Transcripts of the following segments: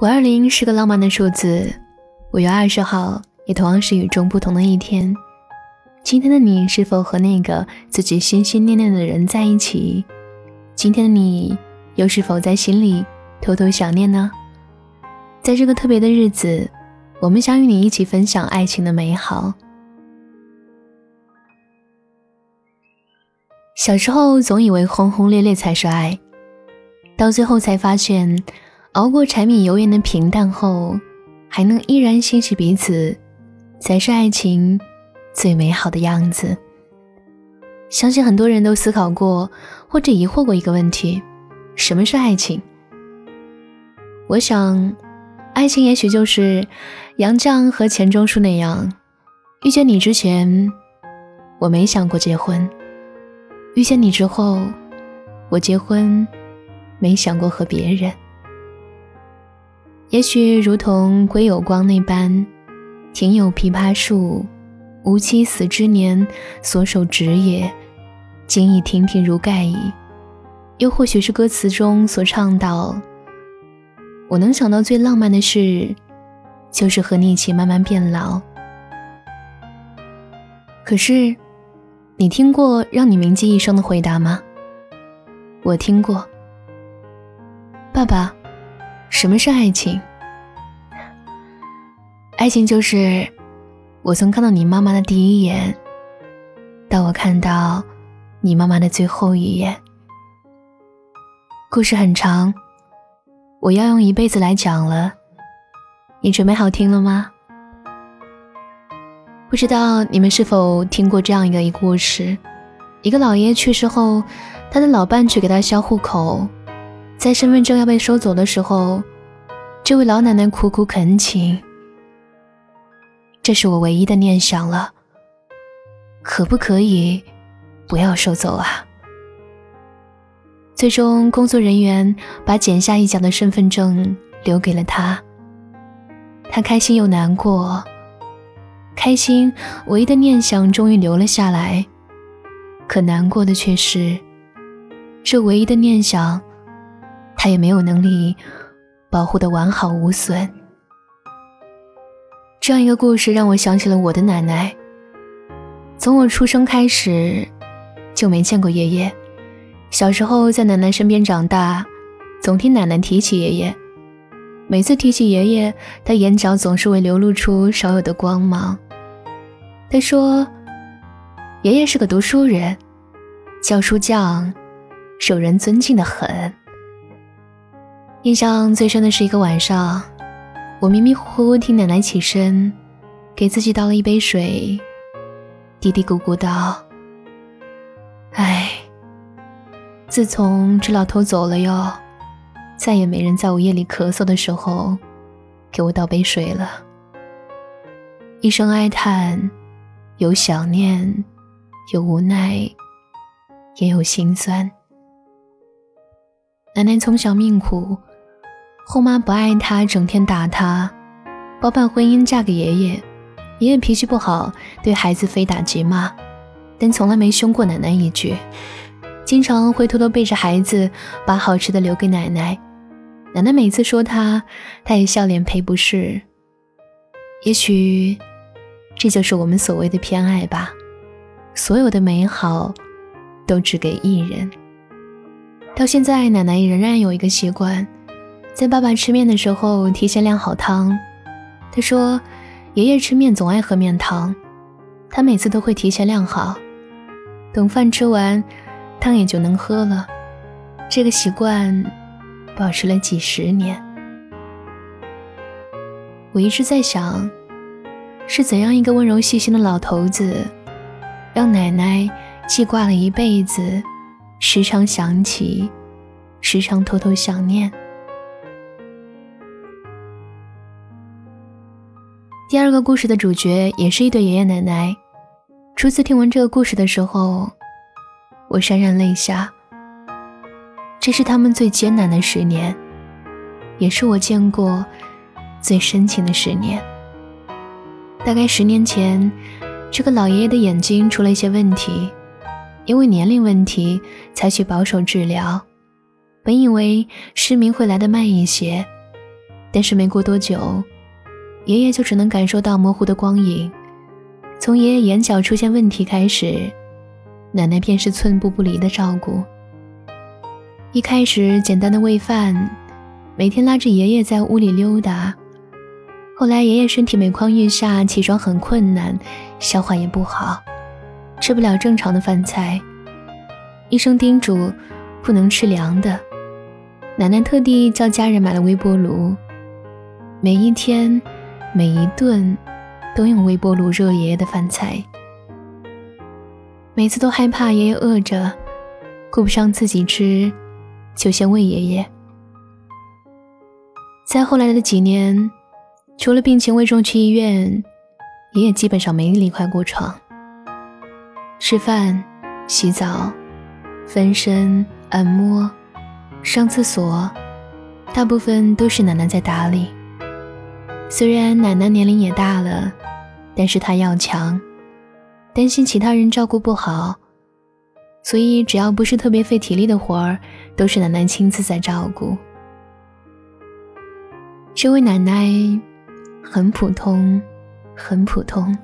五二零是个浪漫的数字，五月二十号也同样是与众不同的一天。今天的你是否和那个自己心心念念的人在一起？今天的你又是否在心里偷偷想念呢？在这个特别的日子，我们想与你一起分享爱情的美好。小时候总以为轰轰烈烈才是爱，到最后才发现。熬过柴米油盐的平淡后，还能依然欣喜彼此，才是爱情最美好的样子。相信很多人都思考过或者疑惑过一个问题：什么是爱情？我想，爱情也许就是杨绛和钱钟书那样，遇见你之前，我没想过结婚；遇见你之后，我结婚，没想过和别人。也许如同归有光那般，庭有枇杷树，吾妻死之年所手植也，今已亭亭如盖矣。又或许是歌词中所唱到：“我能想到最浪漫的事，就是和你一起慢慢变老。”可是，你听过让你铭记一生的回答吗？我听过，爸爸。什么是爱情？爱情就是我从看到你妈妈的第一眼，到我看到你妈妈的最后一眼。故事很长，我要用一辈子来讲了。你准备好听了吗？不知道你们是否听过这样一个一故事：一个老爷爷去世后，他的老伴去给他销户口。在身份证要被收走的时候，这位老奶奶苦苦恳请：“这是我唯一的念想了，可不可以不要收走啊？”最终，工作人员把剪下一角的身份证留给了他。他开心又难过，开心，唯一的念想终于留了下来；可难过的却是，这唯一的念想。他也没有能力保护的完好无损。这样一个故事让我想起了我的奶奶。从我出生开始就没见过爷爷，小时候在奶奶身边长大，总听奶奶提起爷爷。每次提起爷爷，他眼角总是会流露出少有的光芒。他说：“爷爷是个读书人，教书匠，受人尊敬的很。”印象最深的是一个晚上，我迷迷糊糊听奶奶起身，给自己倒了一杯水，嘀嘀咕咕道：“哎，自从这老头走了哟，再也没人在我夜里咳嗽的时候给我倒杯水了。”一声哀叹，有想念，有无奈，也有心酸。奶奶从小命苦。后妈不爱他，整天打他，包办婚姻嫁给爷爷。爷爷脾气不好，对孩子非打即骂，但从来没凶过奶奶一句。经常会偷偷背着孩子，把好吃的留给奶奶。奶奶每次说他，他也笑脸赔不是。也许，这就是我们所谓的偏爱吧。所有的美好，都只给一人。到现在，奶奶仍然有一个习惯。在爸爸吃面的时候，提前晾好汤。他说：“爷爷吃面总爱喝面汤，他每次都会提前晾好，等饭吃完，汤也就能喝了。”这个习惯保持了几十年。我一直在想，是怎样一个温柔细心的老头子，让奶奶记挂了一辈子，时常想起，时常偷偷想念。第二个故事的主角也是一对爷爷奶奶。初次听闻这个故事的时候，我潸然泪下。这是他们最艰难的十年，也是我见过最深情的十年。大概十年前，这个老爷爷的眼睛出了一些问题，因为年龄问题采取保守治疗。本以为失明会来得慢一些，但是没过多久，爷爷就只能感受到模糊的光影。从爷爷眼角出现问题开始，奶奶便是寸步不离的照顾。一开始简单的喂饭，每天拉着爷爷在屋里溜达。后来爷爷身体每况愈下，起床很困难，消化也不好，吃不了正常的饭菜。医生叮嘱不能吃凉的，奶奶特地叫家人买了微波炉，每一天每一顿都用微波炉热爷爷的饭菜。每次都害怕爷爷饿着，顾不上自己吃。就先喂爷爷。在后来的几年，除了病情危重去医院，爷爷基本上没离开过床。吃饭、洗澡、翻身、按摩、上厕所，大部分都是奶奶在打理。虽然奶奶年龄也大了，但是她要强，担心其他人照顾不好。所以，只要不是特别费体力的活儿，都是奶奶亲自在照顾。这位奶奶很普通，很普通，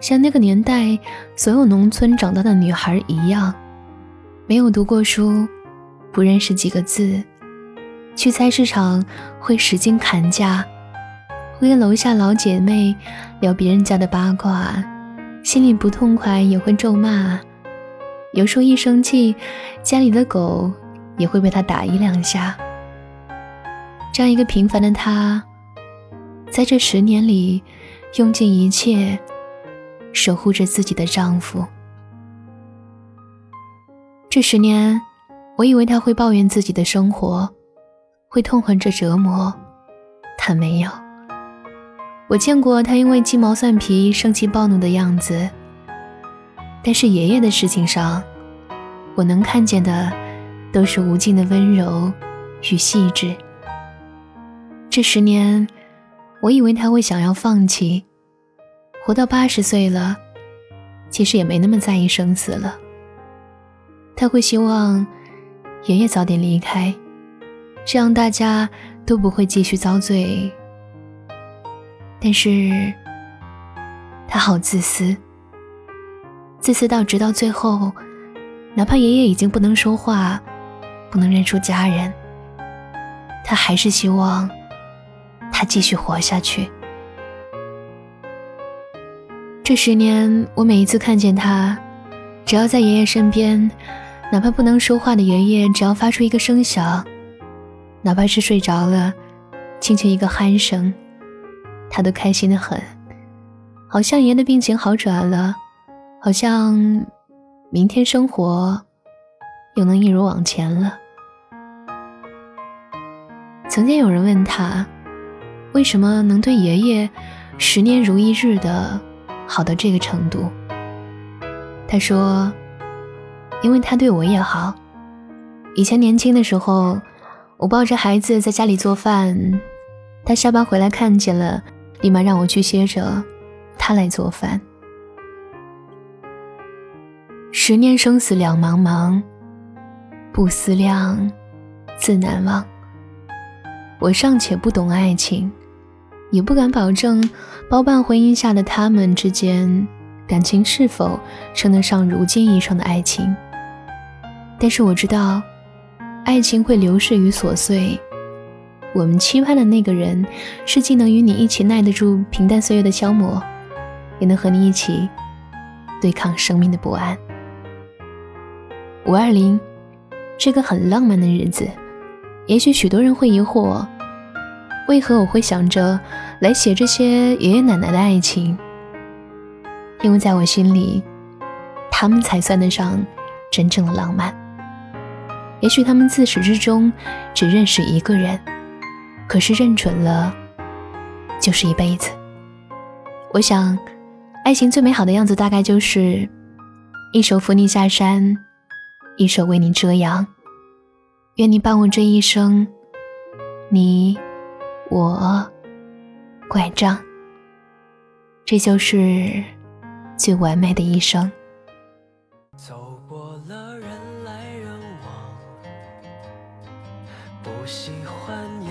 像那个年代所有农村长大的女孩一样，没有读过书，不认识几个字，去菜市场会使劲砍价，跟楼下老姐妹聊别人家的八卦，心里不痛快也会咒骂。有时候一生气，家里的狗也会被他打一两下。这样一个平凡的她，在这十年里，用尽一切守护着自己的丈夫。这十年，我以为他会抱怨自己的生活，会痛恨这折磨，他没有。我见过他因为鸡毛蒜皮生气暴怒的样子。但是爷爷的事情上，我能看见的都是无尽的温柔与细致。这十年，我以为他会想要放弃，活到八十岁了，其实也没那么在意生死了。他会希望爷爷早点离开，这样大家都不会继续遭罪。但是，他好自私。自私到直到最后，哪怕爷爷已经不能说话，不能认出家人，他还是希望他继续活下去。这十年，我每一次看见他，只要在爷爷身边，哪怕不能说话的爷爷，只要发出一个声响，哪怕是睡着了，轻轻一个鼾声，他都开心的很，好像爷的病情好转了。好像明天生活又能一如往前了。曾经有人问他，为什么能对爷爷十年如一日的好到这个程度？他说：“因为他对我也好。以前年轻的时候，我抱着孩子在家里做饭，他下班回来看见了，立马让我去歇着，他来做饭。”十年生死两茫茫，不思量，自难忘。我尚且不懂爱情，也不敢保证包办婚姻下的他们之间感情是否称得上如今意义上的爱情。但是我知道，爱情会流逝于琐碎。我们期盼的那个人，是既能与你一起耐得住平淡岁月的消磨，也能和你一起对抗生命的不安。五二零，这个很浪漫的日子，也许许多人会疑惑，为何我会想着来写这些爷爷奶奶的爱情？因为在我心里，他们才算得上真正的浪漫。也许他们自始至终只认识一个人，可是认准了，就是一辈子。我想，爱情最美好的样子，大概就是一手扶你下山。一手为你遮阳，愿你伴我这一生，你我拐杖，这就是最完美的一生。走过了人来人往，不喜欢也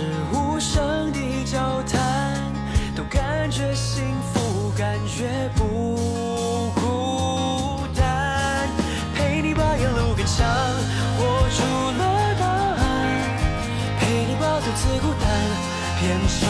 是无声的交谈，都感觉幸福，感觉不孤单。陪你把沿路感想活出了答案，陪你把独自孤单变成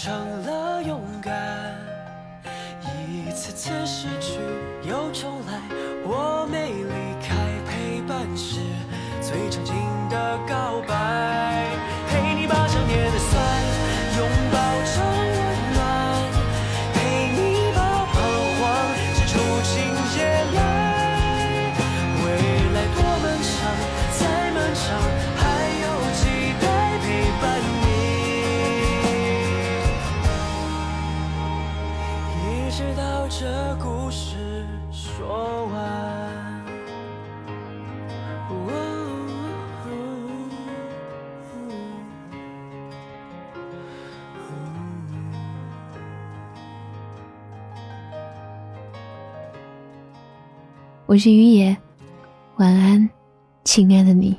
成了勇敢。一次次失去又重来，我没离开，陪伴是最长情的告白。我是于野，晚安，亲爱的你。